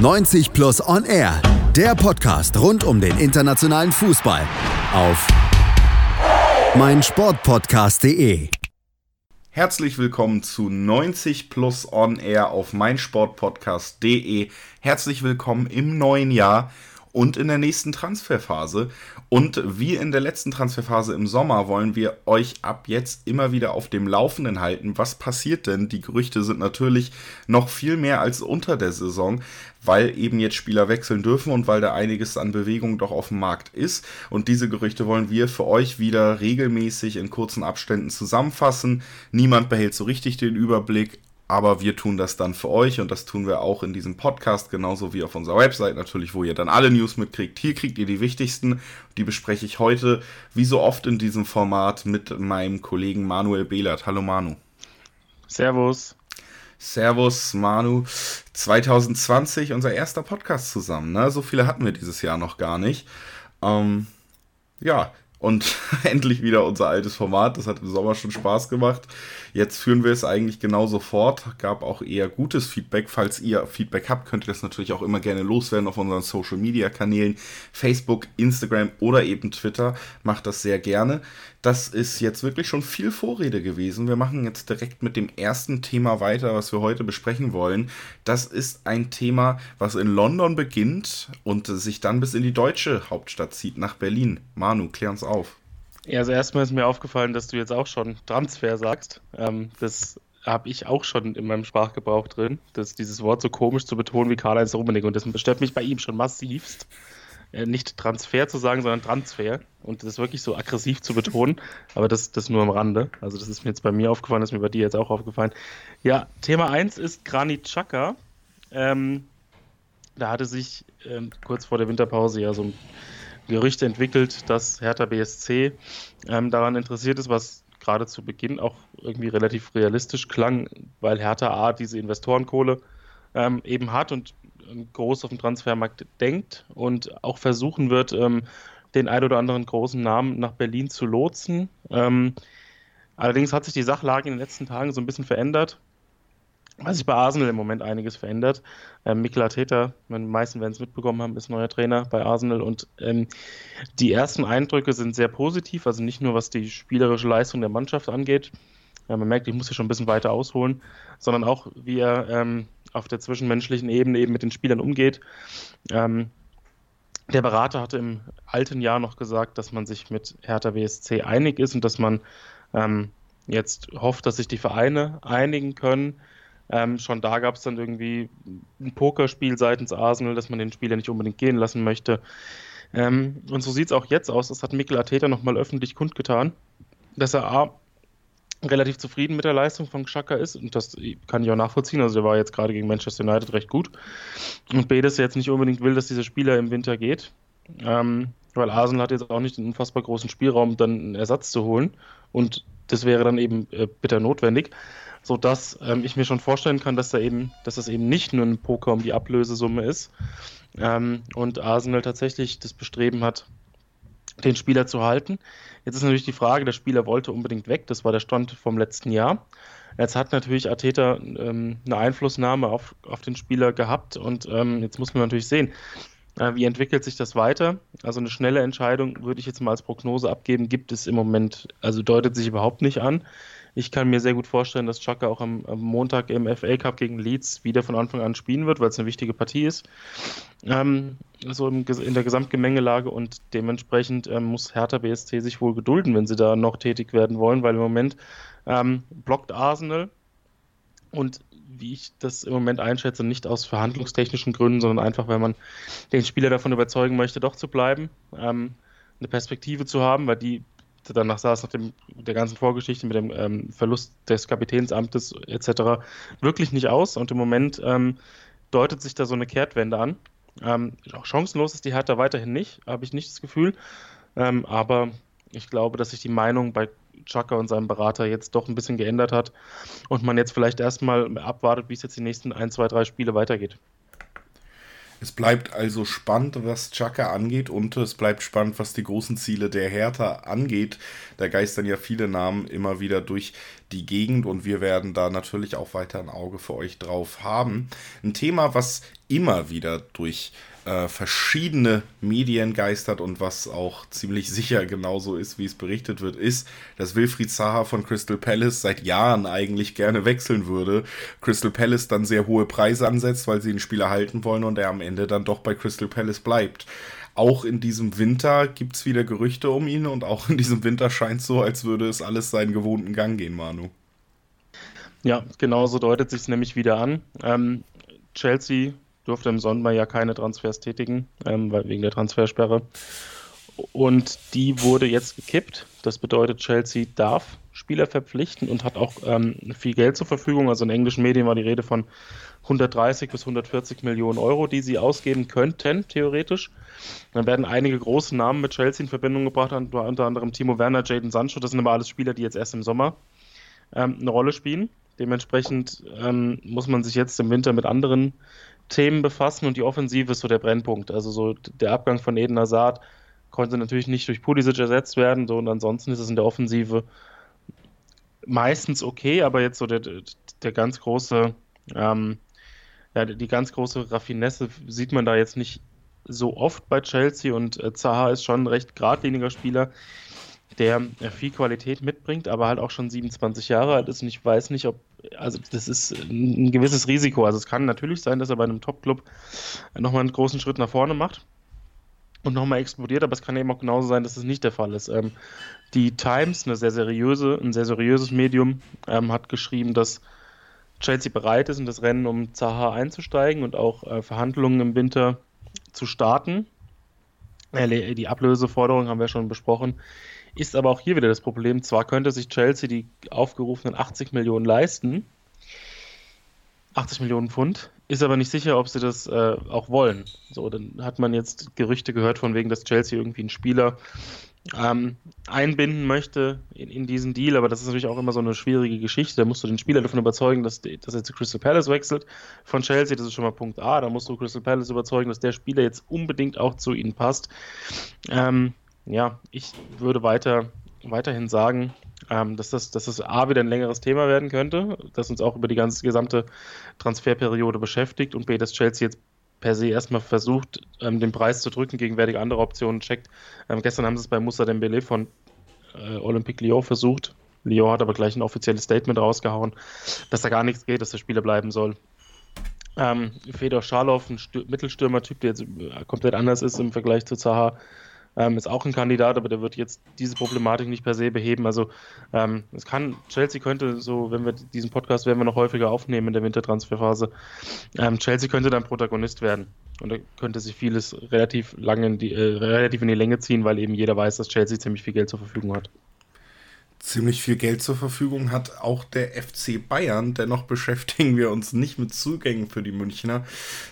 90 Plus On Air, der Podcast rund um den internationalen Fußball auf meinsportpodcast.de. Herzlich willkommen zu 90 Plus On Air auf meinsportpodcast.de. Herzlich willkommen im neuen Jahr und in der nächsten Transferphase. Und wie in der letzten Transferphase im Sommer wollen wir euch ab jetzt immer wieder auf dem Laufenden halten. Was passiert denn? Die Gerüchte sind natürlich noch viel mehr als unter der Saison, weil eben jetzt Spieler wechseln dürfen und weil da einiges an Bewegung doch auf dem Markt ist. Und diese Gerüchte wollen wir für euch wieder regelmäßig in kurzen Abständen zusammenfassen. Niemand behält so richtig den Überblick, aber wir tun das dann für euch und das tun wir auch in diesem Podcast, genauso wie auf unserer Website natürlich, wo ihr dann alle News mitkriegt. Hier kriegt ihr die wichtigsten, die bespreche ich heute, wie so oft in diesem Format, mit meinem Kollegen Manuel Behlert. Hallo Manu. Servus. Servus, Manu. 2020, unser erster Podcast zusammen. Ne? So viele hatten wir dieses Jahr noch gar nicht. Ähm, ja, und endlich wieder unser altes Format. Das hat im Sommer schon Spaß gemacht. Jetzt führen wir es eigentlich genauso fort. Gab auch eher gutes Feedback. Falls ihr Feedback habt, könnt ihr das natürlich auch immer gerne loswerden auf unseren Social Media Kanälen. Facebook, Instagram oder eben Twitter. Macht das sehr gerne. Das ist jetzt wirklich schon viel Vorrede gewesen. Wir machen jetzt direkt mit dem ersten Thema weiter, was wir heute besprechen wollen. Das ist ein Thema, was in London beginnt und sich dann bis in die deutsche Hauptstadt zieht, nach Berlin. Manu, klär uns auf. Ja, also erstmal ist mir aufgefallen, dass du jetzt auch schon Transfer sagst. Ähm, das habe ich auch schon in meinem Sprachgebrauch drin, dass dieses Wort so komisch zu betonen wie Karl-Heinz Rummenigge und das stört mich bei ihm schon massivst. Äh, nicht Transfer zu sagen, sondern Transfer und das wirklich so aggressiv zu betonen, aber das, das nur am Rande. Also das ist mir jetzt bei mir aufgefallen, das ist mir bei dir jetzt auch aufgefallen. Ja, Thema 1 ist Granit Xhaka. Ähm, da hatte sich ähm, kurz vor der Winterpause ja so ein Gerüchte entwickelt, dass Hertha BSC ähm, daran interessiert ist, was gerade zu Beginn auch irgendwie relativ realistisch klang, weil Hertha A diese Investorenkohle ähm, eben hat und ähm, groß auf dem Transfermarkt denkt und auch versuchen wird, ähm, den ein oder anderen großen Namen nach Berlin zu lotsen. Ähm, allerdings hat sich die Sachlage in den letzten Tagen so ein bisschen verändert weil sich bei Arsenal im Moment einiges verändert. Ähm, Mikel Arteta, die meisten werden es mitbekommen haben, ist neuer Trainer bei Arsenal und ähm, die ersten Eindrücke sind sehr positiv, also nicht nur was die spielerische Leistung der Mannschaft angeht, ja, man merkt, ich muss hier schon ein bisschen weiter ausholen, sondern auch, wie er ähm, auf der zwischenmenschlichen Ebene eben mit den Spielern umgeht. Ähm, der Berater hatte im alten Jahr noch gesagt, dass man sich mit Hertha WSC einig ist und dass man ähm, jetzt hofft, dass sich die Vereine einigen können ähm, schon da gab es dann irgendwie ein Pokerspiel seitens Arsenal, dass man den Spieler nicht unbedingt gehen lassen möchte. Ähm, und so sieht es auch jetzt aus. Das hat Mikel Arteta nochmal öffentlich kundgetan, dass er A, relativ zufrieden mit der Leistung von Xhaka ist und das kann ich auch nachvollziehen. Also der war jetzt gerade gegen Manchester United recht gut. Und B, dass er jetzt nicht unbedingt will, dass dieser Spieler im Winter geht. Ähm, weil Arsenal hat jetzt auch nicht den unfassbar großen Spielraum, dann einen Ersatz zu holen. Und das wäre dann eben äh, bitter notwendig sodass ähm, ich mir schon vorstellen kann, dass da eben, dass das eben nicht nur ein Poker um die Ablösesumme ist ähm, und Arsenal tatsächlich das Bestreben hat, den Spieler zu halten. Jetzt ist natürlich die Frage, der Spieler wollte unbedingt weg, das war der Stand vom letzten Jahr. Jetzt hat natürlich Arteta ähm, eine Einflussnahme auf, auf den Spieler gehabt und ähm, jetzt muss man natürlich sehen, äh, wie entwickelt sich das weiter. Also eine schnelle Entscheidung würde ich jetzt mal als Prognose abgeben, gibt es im Moment, also deutet sich überhaupt nicht an. Ich kann mir sehr gut vorstellen, dass Chaka auch am, am, Montag im FA Cup gegen Leeds wieder von Anfang an spielen wird, weil es eine wichtige Partie ist. Ähm, so im, in der Gesamtgemengelage und dementsprechend ähm, muss Hertha BSC sich wohl gedulden, wenn sie da noch tätig werden wollen, weil im Moment ähm, blockt Arsenal und wie ich das im Moment einschätze, nicht aus verhandlungstechnischen Gründen, sondern einfach, weil man den Spieler davon überzeugen möchte, doch zu bleiben, ähm, eine Perspektive zu haben, weil die danach sah es nach dem, der ganzen Vorgeschichte mit dem ähm, Verlust des Kapitänsamtes etc. wirklich nicht aus. Und im Moment ähm, deutet sich da so eine Kehrtwende an. Ähm, auch chancenlos ist die Hertha weiterhin nicht, habe ich nicht das Gefühl. Ähm, aber ich glaube, dass sich die Meinung bei Chaka und seinem Berater jetzt doch ein bisschen geändert hat und man jetzt vielleicht erstmal abwartet, wie es jetzt die nächsten ein, zwei, drei Spiele weitergeht. Es bleibt also spannend, was Chaka angeht und es bleibt spannend, was die großen Ziele der Hertha angeht. Da geistern ja viele Namen immer wieder durch die Gegend und wir werden da natürlich auch weiter ein Auge für euch drauf haben. Ein Thema, was immer wieder durch verschiedene Medien geistert und was auch ziemlich sicher genauso ist, wie es berichtet wird, ist, dass Wilfried Zaha von Crystal Palace seit Jahren eigentlich gerne wechseln würde. Crystal Palace dann sehr hohe Preise ansetzt, weil sie den Spieler halten wollen und er am Ende dann doch bei Crystal Palace bleibt. Auch in diesem Winter gibt es wieder Gerüchte um ihn und auch in diesem Winter scheint es so, als würde es alles seinen gewohnten Gang gehen, Manu. Ja, genau so deutet sich es nämlich wieder an. Ähm, Chelsea durfte im Sommer ja keine Transfers tätigen, ähm, weil, wegen der Transfersperre. Und die wurde jetzt gekippt. Das bedeutet, Chelsea darf Spieler verpflichten und hat auch ähm, viel Geld zur Verfügung. Also in englischen Medien war die Rede von 130 bis 140 Millionen Euro, die sie ausgeben könnten, theoretisch. Dann werden einige große Namen mit Chelsea in Verbindung gebracht, unter anderem Timo Werner, Jaden Sancho. Das sind aber alles Spieler, die jetzt erst im Sommer ähm, eine Rolle spielen. Dementsprechend ähm, muss man sich jetzt im Winter mit anderen Themen befassen und die Offensive ist so der Brennpunkt. Also so der Abgang von Eden Hazard konnte natürlich nicht durch Pulisic ersetzt werden, so und ansonsten ist es in der Offensive meistens okay, aber jetzt so der, der ganz große, ähm, ja, die ganz große Raffinesse sieht man da jetzt nicht so oft bei Chelsea und äh, Zaha ist schon ein recht geradliniger Spieler, der äh, viel Qualität mitbringt, aber halt auch schon 27 Jahre alt ist und ich weiß nicht, ob, also das ist ein gewisses Risiko. Also es kann natürlich sein, dass er bei einem Top-Club nochmal einen großen Schritt nach vorne macht und nochmal explodiert, aber es kann eben auch genauso sein, dass es nicht der Fall ist. Ähm, die Times, eine sehr seriöse, ein sehr seriöses Medium, ähm, hat geschrieben, dass Chelsea bereit ist, in das Rennen um Zaha einzusteigen und auch äh, Verhandlungen im Winter zu starten. Äh, die Ablöseforderung haben wir schon besprochen. Ist aber auch hier wieder das Problem. Zwar könnte sich Chelsea die aufgerufenen 80 Millionen leisten, 80 Millionen Pfund, ist aber nicht sicher, ob sie das äh, auch wollen. So, dann hat man jetzt Gerüchte gehört von wegen, dass Chelsea irgendwie einen Spieler ähm, einbinden möchte in, in, diesen Deal, aber das ist natürlich auch immer so eine schwierige Geschichte. Da musst du den Spieler davon überzeugen, dass, dass er zu Crystal Palace wechselt von Chelsea. Das ist schon mal Punkt A. Da musst du Crystal Palace überzeugen, dass der Spieler jetzt unbedingt auch zu ihnen passt. Ähm, ja, ich würde weiter, weiterhin sagen, ähm, dass, das, dass das A wieder ein längeres Thema werden könnte, das uns auch über die ganze gesamte Transferperiode beschäftigt und B, dass Chelsea jetzt per se erstmal versucht, ähm, den Preis zu drücken, gegenwärtige andere Optionen checkt. Ähm, gestern haben sie es bei Moussa Dembele von äh, Olympique Lyon versucht. Lyon hat aber gleich ein offizielles Statement rausgehauen, dass da gar nichts geht, dass der Spieler bleiben soll. Ähm, Fedor Scharlow, ein Mittelstürmer-Typ, der jetzt äh, komplett anders ist im Vergleich zu Zaha, ähm, ist auch ein Kandidat, aber der wird jetzt diese Problematik nicht per se beheben. Also ähm, es kann, Chelsea könnte so, wenn wir diesen Podcast werden wir noch häufiger aufnehmen in der Wintertransferphase, ähm, Chelsea könnte dann Protagonist werden. Und da könnte sich vieles relativ lange in die, äh, relativ in die Länge ziehen, weil eben jeder weiß, dass Chelsea ziemlich viel Geld zur Verfügung hat ziemlich viel Geld zur Verfügung hat auch der FC Bayern. Dennoch beschäftigen wir uns nicht mit Zugängen für die Münchner,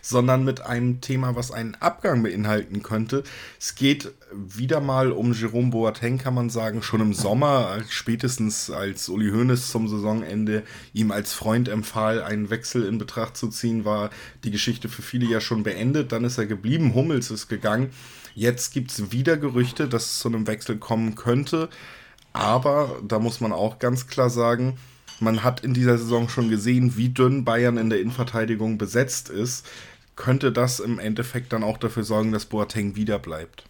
sondern mit einem Thema, was einen Abgang beinhalten könnte. Es geht wieder mal um Jerome Boateng, kann man sagen, schon im Sommer, spätestens als Uli Hoeneß zum Saisonende ihm als Freund empfahl, einen Wechsel in Betracht zu ziehen, war die Geschichte für viele ja schon beendet. Dann ist er geblieben, Hummels ist gegangen. Jetzt gibt es wieder Gerüchte, dass es zu einem Wechsel kommen könnte. Aber da muss man auch ganz klar sagen, man hat in dieser Saison schon gesehen, wie dünn Bayern in der Innenverteidigung besetzt ist. Könnte das im Endeffekt dann auch dafür sorgen, dass Boateng wieder bleibt?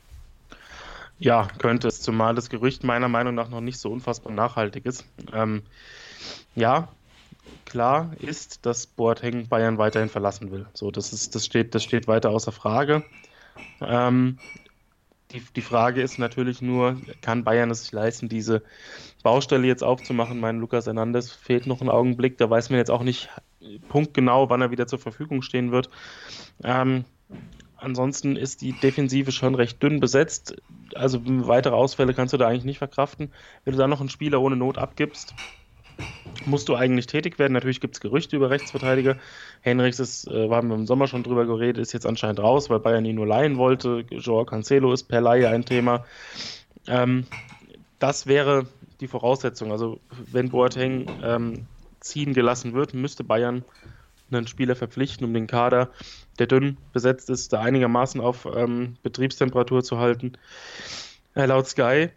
Ja, könnte es, zumal das Gerücht meiner Meinung nach noch nicht so unfassbar nachhaltig ist. Ähm, ja, klar ist, dass Boateng Bayern weiterhin verlassen will. So, das ist, das steht, das steht weiter außer Frage. Ähm, die, die Frage ist natürlich nur, kann Bayern es sich leisten, diese Baustelle jetzt aufzumachen? Mein Lukas Hernandez fehlt noch ein Augenblick. Da weiß man jetzt auch nicht punktgenau, wann er wieder zur Verfügung stehen wird. Ähm, ansonsten ist die Defensive schon recht dünn besetzt. Also weitere Ausfälle kannst du da eigentlich nicht verkraften. Wenn du da noch einen Spieler ohne Not abgibst, musst du eigentlich tätig werden. Natürlich gibt es Gerüchte über Rechtsverteidiger. Henrichs ist, äh, haben wir im Sommer schon drüber geredet, ist jetzt anscheinend raus, weil Bayern ihn nur leihen wollte. Joao Cancelo ist per Laie ein Thema. Ähm, das wäre die Voraussetzung. Also wenn Boateng ähm, ziehen gelassen wird, müsste Bayern einen Spieler verpflichten, um den Kader, der dünn besetzt ist, da einigermaßen auf ähm, Betriebstemperatur zu halten. Äh, laut Sky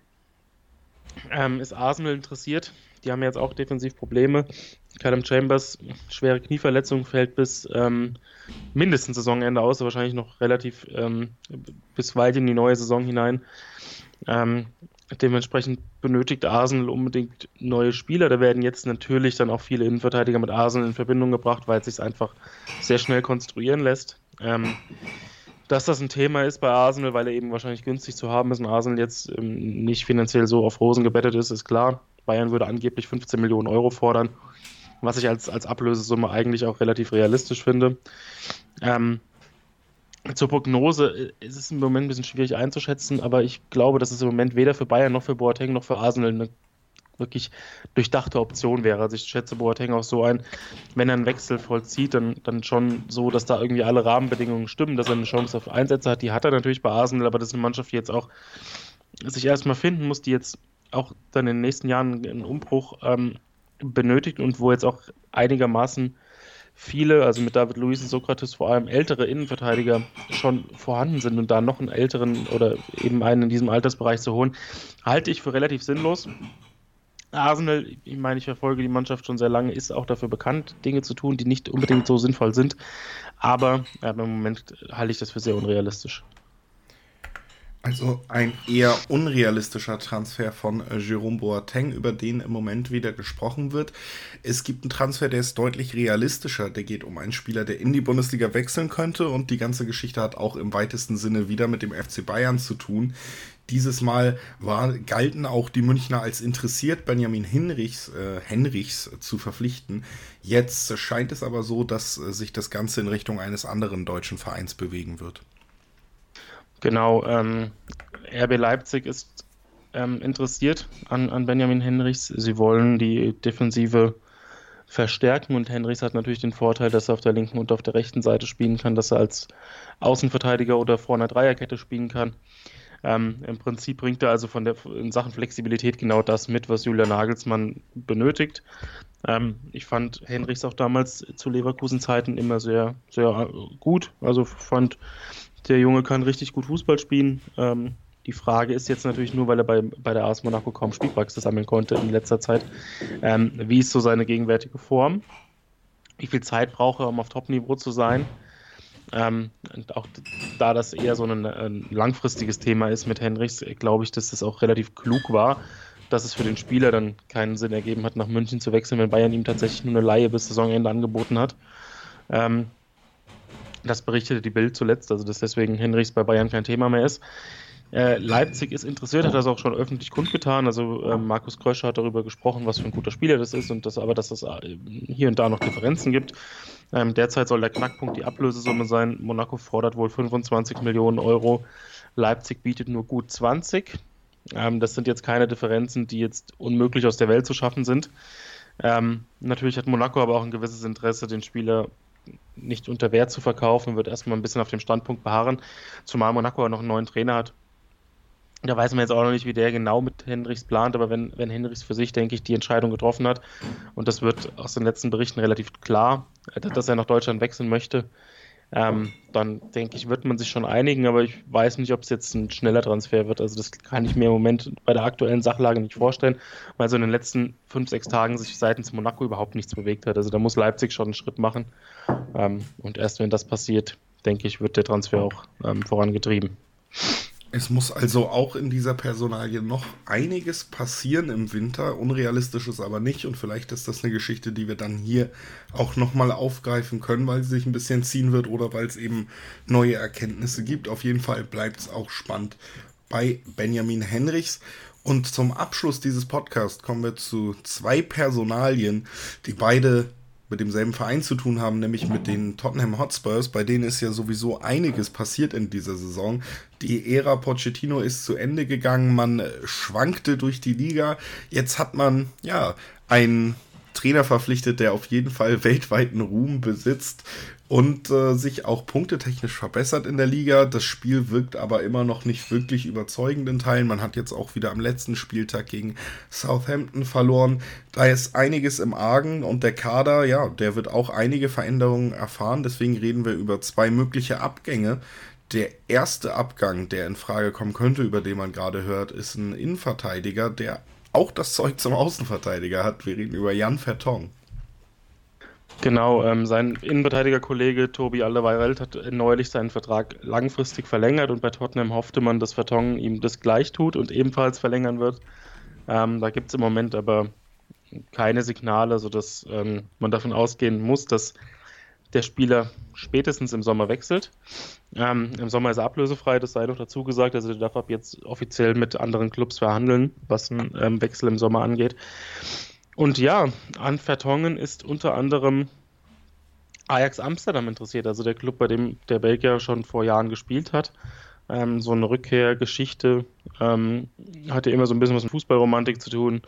ähm, ist Arsenal interessiert. Die haben jetzt auch defensiv Probleme. Callum Chambers, schwere Knieverletzung, fällt bis ähm, mindestens Saisonende aus, wahrscheinlich noch relativ ähm, bis weit in die neue Saison hinein. Ähm, dementsprechend benötigt Arsenal unbedingt neue Spieler. Da werden jetzt natürlich dann auch viele Innenverteidiger mit Arsenal in Verbindung gebracht, weil es sich einfach sehr schnell konstruieren lässt. Ähm, dass das ein Thema ist bei Arsenal, weil er eben wahrscheinlich günstig zu haben ist und Arsenal jetzt ähm, nicht finanziell so auf Rosen gebettet ist, ist klar. Bayern würde angeblich 15 Millionen Euro fordern, was ich als, als Ablösesumme eigentlich auch relativ realistisch finde. Ähm, zur Prognose ist es im Moment ein bisschen schwierig einzuschätzen, aber ich glaube, dass es im Moment weder für Bayern noch für Boateng noch für Arsenal eine wirklich durchdachte Option wäre. Also ich schätze Boateng auch so ein, wenn er einen Wechsel vollzieht, dann, dann schon so, dass da irgendwie alle Rahmenbedingungen stimmen, dass er eine Chance auf Einsätze hat. Die hat er natürlich bei Arsenal, aber das ist eine Mannschaft, die jetzt auch sich erstmal finden muss, die jetzt auch dann in den nächsten Jahren einen Umbruch ähm, benötigt und wo jetzt auch einigermaßen viele, also mit David Luiz und Sokrates vor allem ältere Innenverteidiger schon vorhanden sind und da noch einen älteren oder eben einen in diesem Altersbereich zu holen, halte ich für relativ sinnlos. Arsenal, ich meine, ich verfolge die Mannschaft schon sehr lange, ist auch dafür bekannt, Dinge zu tun, die nicht unbedingt so sinnvoll sind. Aber ja, im Moment halte ich das für sehr unrealistisch. Also ein eher unrealistischer Transfer von äh, Jerome Boateng, über den im Moment wieder gesprochen wird. Es gibt einen Transfer, der ist deutlich realistischer. Der geht um einen Spieler, der in die Bundesliga wechseln könnte und die ganze Geschichte hat auch im weitesten Sinne wieder mit dem FC Bayern zu tun. Dieses Mal war, galten auch die Münchner als interessiert, Benjamin Hinrichs, äh, Henrichs zu verpflichten. Jetzt scheint es aber so, dass äh, sich das Ganze in Richtung eines anderen deutschen Vereins bewegen wird. Genau, ähm, RB Leipzig ist ähm, interessiert an, an Benjamin Henrichs. Sie wollen die Defensive verstärken und Henrichs hat natürlich den Vorteil, dass er auf der linken und auf der rechten Seite spielen kann, dass er als Außenverteidiger oder vor einer Dreierkette spielen kann. Ähm, Im Prinzip bringt er also von der, in Sachen Flexibilität genau das mit, was Julian Nagelsmann benötigt. Ähm, ich fand Henrichs auch damals zu Leverkusen-Zeiten immer sehr, sehr gut. Also fand, der Junge kann richtig gut Fußball spielen. Ähm, die Frage ist jetzt natürlich nur, weil er bei, bei der AS Monaco kaum Spielpraxis sammeln konnte in letzter Zeit, ähm, wie ist so seine gegenwärtige Form? Wie viel Zeit braucht er, um auf Top-Niveau zu sein? Ähm, auch da das eher so ein, ein, langfristiges Thema ist mit Henrichs, glaube ich, dass das auch relativ klug war, dass es für den Spieler dann keinen Sinn ergeben hat, nach München zu wechseln, wenn Bayern ihm tatsächlich nur eine Laie bis Saisonende angeboten hat. Ähm, das berichtete die Bild zuletzt, also dass deswegen Henrichs bei Bayern kein Thema mehr ist. Äh, Leipzig ist interessiert, hat das auch schon öffentlich kundgetan. Also äh, Markus Kröscher hat darüber gesprochen, was für ein guter Spieler das ist und dass aber, dass es äh, hier und da noch Differenzen gibt. Ähm, derzeit soll der Knackpunkt die Ablösesumme sein. Monaco fordert wohl 25 Millionen Euro. Leipzig bietet nur gut 20. Ähm, das sind jetzt keine Differenzen, die jetzt unmöglich aus der Welt zu schaffen sind. Ähm, natürlich hat Monaco aber auch ein gewisses Interesse, den Spieler nicht unter Wert zu verkaufen, wird erstmal ein bisschen auf dem Standpunkt beharren, zumal Monaco noch einen neuen Trainer hat. Da weiß man jetzt auch noch nicht, wie der genau mit Henrichs plant, aber wenn, wenn Henrichs für sich, denke ich, die Entscheidung getroffen hat, und das wird aus den letzten Berichten relativ klar, dass er nach Deutschland wechseln möchte, ähm, dann denke ich, wird man sich schon einigen, aber ich weiß nicht, ob es jetzt ein schneller Transfer wird. Also das kann ich mir im Moment bei der aktuellen Sachlage nicht vorstellen, weil so in den letzten fünf, sechs Tagen sich seitens Monaco überhaupt nichts bewegt hat. Also da muss Leipzig schon einen Schritt machen. Ähm, und erst wenn das passiert, denke ich, wird der Transfer auch ähm, vorangetrieben. Es muss also auch in dieser Personalie noch einiges passieren im Winter. Unrealistisch ist aber nicht. Und vielleicht ist das eine Geschichte, die wir dann hier auch nochmal aufgreifen können, weil sie sich ein bisschen ziehen wird oder weil es eben neue Erkenntnisse gibt. Auf jeden Fall bleibt es auch spannend bei Benjamin Henrichs. Und zum Abschluss dieses Podcasts kommen wir zu zwei Personalien, die beide mit demselben Verein zu tun haben, nämlich mit den Tottenham Hotspurs. Bei denen ist ja sowieso einiges passiert in dieser Saison. Die Ära Pochettino ist zu Ende gegangen, man schwankte durch die Liga. Jetzt hat man ja einen Trainer verpflichtet, der auf jeden Fall weltweiten Ruhm besitzt. Und äh, sich auch punktetechnisch verbessert in der Liga. Das Spiel wirkt aber immer noch nicht wirklich überzeugend in Teilen. Man hat jetzt auch wieder am letzten Spieltag gegen Southampton verloren. Da ist einiges im Argen und der Kader, ja, der wird auch einige Veränderungen erfahren. Deswegen reden wir über zwei mögliche Abgänge. Der erste Abgang, der in Frage kommen könnte, über den man gerade hört, ist ein Innenverteidiger, der auch das Zeug zum Außenverteidiger hat. Wir reden über Jan Vertong. Genau, ähm, sein Innenverteidiger-Kollege Tobi Alderweireld hat neulich seinen Vertrag langfristig verlängert und bei Tottenham hoffte man, dass Vertong ihm das gleich tut und ebenfalls verlängern wird. Ähm, da gibt es im Moment aber keine Signale, sodass ähm, man davon ausgehen muss, dass der Spieler spätestens im Sommer wechselt. Ähm, Im Sommer ist er ablösefrei, das sei doch dazu gesagt. Also der darf ab jetzt offiziell mit anderen Clubs verhandeln, was einen ähm, Wechsel im Sommer angeht. Und ja, an Vertongen ist unter anderem Ajax Amsterdam interessiert, also der Club, bei dem der Belgier schon vor Jahren gespielt hat. Ähm, so eine Rückkehrgeschichte ähm, hat ja immer so ein bisschen was mit Fußballromantik zu tun.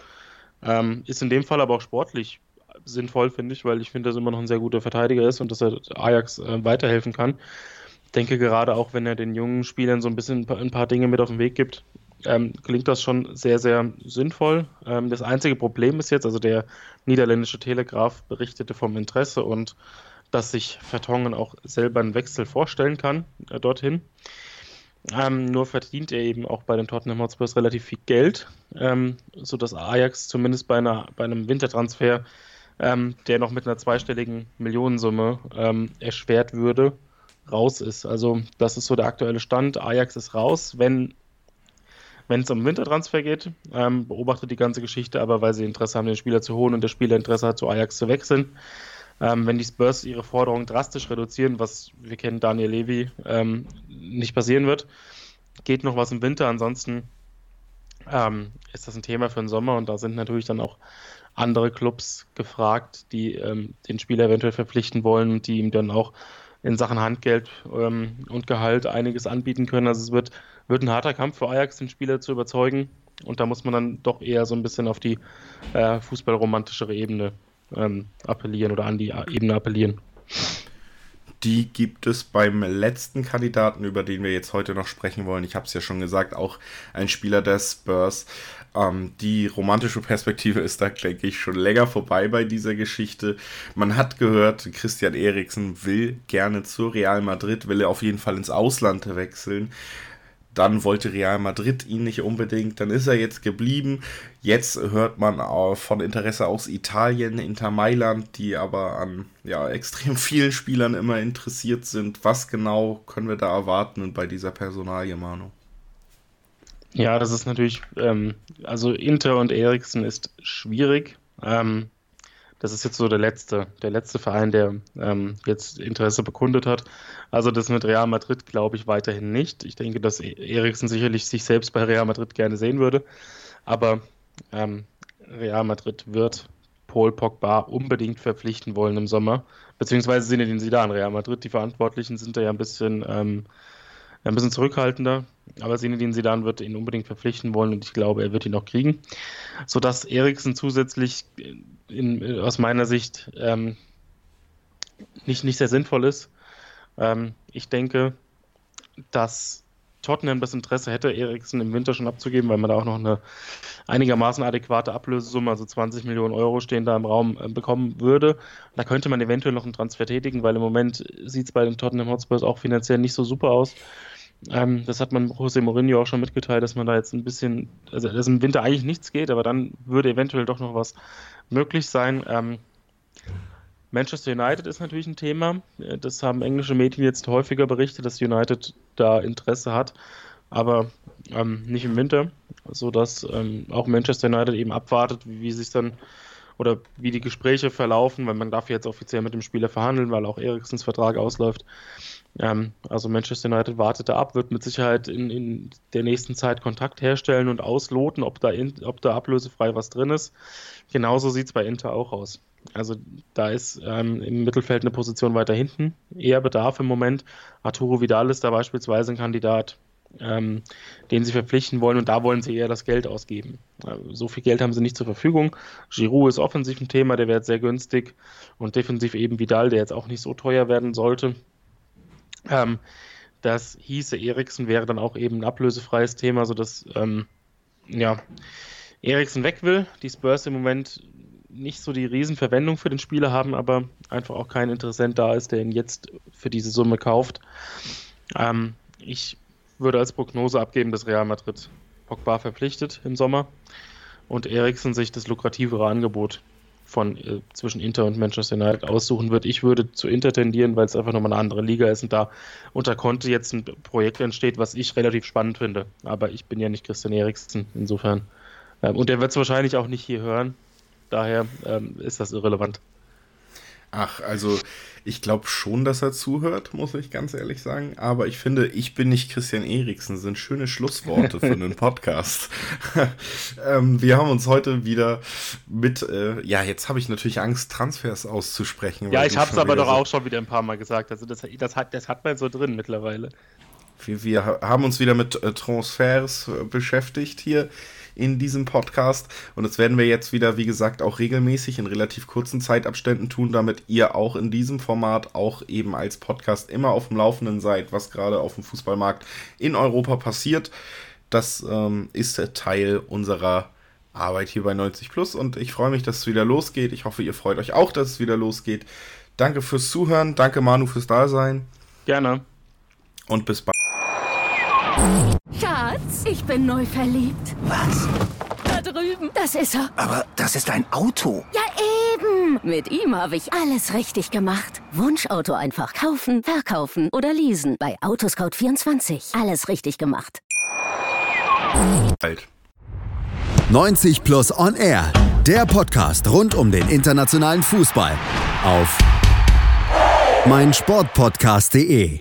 Ähm, ist in dem Fall aber auch sportlich sinnvoll, finde ich, weil ich finde, dass er immer noch ein sehr guter Verteidiger ist und dass er Ajax äh, weiterhelfen kann. Ich denke gerade auch, wenn er den jungen Spielern so ein bisschen ein paar, ein paar Dinge mit auf den Weg gibt, ähm, klingt das schon sehr, sehr sinnvoll. Ähm, das einzige Problem ist jetzt, also der niederländische Telegraph berichtete vom Interesse und dass sich Vertongen auch selber einen Wechsel vorstellen kann äh, dorthin. Ähm, nur verdient er eben auch bei den Tottenham Hotspurs relativ viel Geld, ähm, sodass Ajax zumindest bei, einer, bei einem Wintertransfer, ähm, der noch mit einer zweistelligen Millionensumme ähm, erschwert würde, raus ist. Also das ist so der aktuelle Stand. Ajax ist raus, wenn wenn es um Wintertransfer geht, ähm, beobachtet die ganze Geschichte aber, weil sie Interesse haben, den Spieler zu holen und der Spieler Interesse hat, zu Ajax zu wechseln. Ähm, wenn die Spurs ihre Forderungen drastisch reduzieren, was wir kennen Daniel Levy, ähm, nicht passieren wird, geht noch was im Winter. Ansonsten ähm, ist das ein Thema für den Sommer und da sind natürlich dann auch andere Clubs gefragt, die ähm, den Spieler eventuell verpflichten wollen und die ihm dann auch in Sachen Handgeld ähm, und Gehalt einiges anbieten können. Also es wird, wird ein harter Kampf für Ajax, den Spieler zu überzeugen. Und da muss man dann doch eher so ein bisschen auf die äh, fußballromantischere Ebene ähm, appellieren oder an die Ebene appellieren. Die gibt es beim letzten Kandidaten, über den wir jetzt heute noch sprechen wollen. Ich habe es ja schon gesagt, auch ein Spieler der Spurs. Ähm, die romantische Perspektive ist da, denke ich, schon länger vorbei bei dieser Geschichte. Man hat gehört, Christian Eriksen will gerne zu Real Madrid, will er auf jeden Fall ins Ausland wechseln. Dann wollte Real Madrid ihn nicht unbedingt. Dann ist er jetzt geblieben. Jetzt hört man von Interesse aus Italien, Inter Mailand, die aber an ja, extrem vielen Spielern immer interessiert sind. Was genau können wir da erwarten bei dieser Personalie, Manu? Ja, das ist natürlich, ähm, also Inter und Eriksen ist schwierig. Ähm, das ist jetzt so der letzte, der letzte Verein, der ähm, jetzt Interesse bekundet hat. Also das mit Real Madrid glaube ich weiterhin nicht. Ich denke, dass e- Eriksen sicherlich sich selbst bei Real Madrid gerne sehen würde. Aber ähm, Real Madrid wird Paul Pogba unbedingt verpflichten wollen im Sommer. Beziehungsweise sind sie da an Real Madrid. Die Verantwortlichen sind da ja ein bisschen ähm, ein bisschen zurückhaltender, aber Zinedine Zidane wird ihn unbedingt verpflichten wollen und ich glaube, er wird ihn auch kriegen, sodass Eriksen zusätzlich in, aus meiner Sicht ähm, nicht, nicht sehr sinnvoll ist. Ähm, ich denke, dass Tottenham das Interesse hätte, Eriksen im Winter schon abzugeben, weil man da auch noch eine einigermaßen adäquate Ablösesumme, also 20 Millionen Euro stehen da im Raum, äh, bekommen würde. Da könnte man eventuell noch einen Transfer tätigen, weil im Moment sieht es bei den Tottenham Hotspurs auch finanziell nicht so super aus. Ähm, das hat man José Mourinho auch schon mitgeteilt, dass man da jetzt ein bisschen, also dass im Winter eigentlich nichts geht, aber dann würde eventuell doch noch was möglich sein. Ähm, Manchester United ist natürlich ein Thema. Äh, das haben englische Medien jetzt häufiger berichtet, dass United da Interesse hat, aber ähm, nicht im Winter, sodass ähm, auch Manchester United eben abwartet, wie, wie sich dann oder wie die Gespräche verlaufen, weil man darf jetzt offiziell mit dem Spieler verhandeln, weil auch Eriksens Vertrag ausläuft. Ähm, also Manchester United wartet da ab, wird mit Sicherheit in, in der nächsten Zeit Kontakt herstellen und ausloten, ob da, in, ob da ablösefrei was drin ist. Genauso sieht es bei Inter auch aus. Also da ist ähm, im Mittelfeld eine Position weiter hinten eher Bedarf im Moment. Arturo Vidal ist da beispielsweise ein Kandidat. ähm, den sie verpflichten wollen und da wollen sie eher das Geld ausgeben. So viel Geld haben sie nicht zur Verfügung. Giroud ist offensiv ein Thema, der wird sehr günstig und defensiv eben Vidal, der jetzt auch nicht so teuer werden sollte. Ähm, das hieße, Eriksen wäre dann auch eben ein ablösefreies Thema, sodass ähm, ja, Eriksen weg will. Die Spurs im Moment nicht so die Riesenverwendung für den Spieler haben, aber einfach auch kein Interessent da ist, der ihn jetzt für diese Summe kauft. Ähm, ich würde als Prognose abgeben, dass Real Madrid Pogba verpflichtet im Sommer und Eriksen sich das lukrativere Angebot von äh, zwischen Inter und Manchester United aussuchen wird. Ich würde zu Inter tendieren, weil es einfach nochmal eine andere Liga ist und da unter Conte jetzt ein Projekt entsteht, was ich relativ spannend finde. Aber ich bin ja nicht Christian Eriksen, insofern. Ähm, und er wird es wahrscheinlich auch nicht hier hören. Daher ähm, ist das irrelevant. Ach, also ich glaube schon, dass er zuhört, muss ich ganz ehrlich sagen. Aber ich finde, ich bin nicht Christian Eriksen, sind schöne Schlussworte für einen Podcast. ähm, wir haben uns heute wieder mit, äh, ja, jetzt habe ich natürlich Angst, Transfers auszusprechen. Ja, ich habe es aber doch so auch schon wieder ein paar Mal gesagt. Also das, das, hat, das hat man so drin mittlerweile. Wir, wir haben uns wieder mit äh, Transfers äh, beschäftigt hier in diesem Podcast. Und das werden wir jetzt wieder, wie gesagt, auch regelmäßig in relativ kurzen Zeitabständen tun, damit ihr auch in diesem Format auch eben als Podcast immer auf dem Laufenden seid, was gerade auf dem Fußballmarkt in Europa passiert. Das ähm, ist Teil unserer Arbeit hier bei 90 Plus und ich freue mich, dass es wieder losgeht. Ich hoffe, ihr freut euch auch, dass es wieder losgeht. Danke fürs Zuhören, danke Manu fürs Dasein. Gerne. Und bis bald. Schatz, ich bin neu verliebt. Was? Da drüben. Das ist er. Aber das ist ein Auto. Ja, eben. Mit ihm habe ich alles richtig gemacht. Wunschauto einfach kaufen, verkaufen oder leasen. Bei Autoscout24. Alles richtig gemacht. Alt. 90 Plus On Air. Der Podcast rund um den internationalen Fußball. Auf meinsportpodcast.de.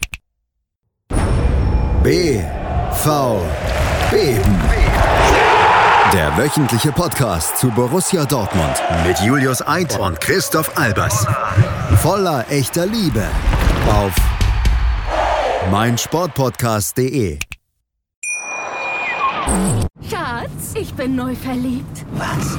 B. V. Beben. Der wöchentliche Podcast zu Borussia Dortmund mit Julius Eid und Christoph Albers. Voller echter Liebe auf meinsportpodcast.de. Schatz, ich bin neu verliebt. Was?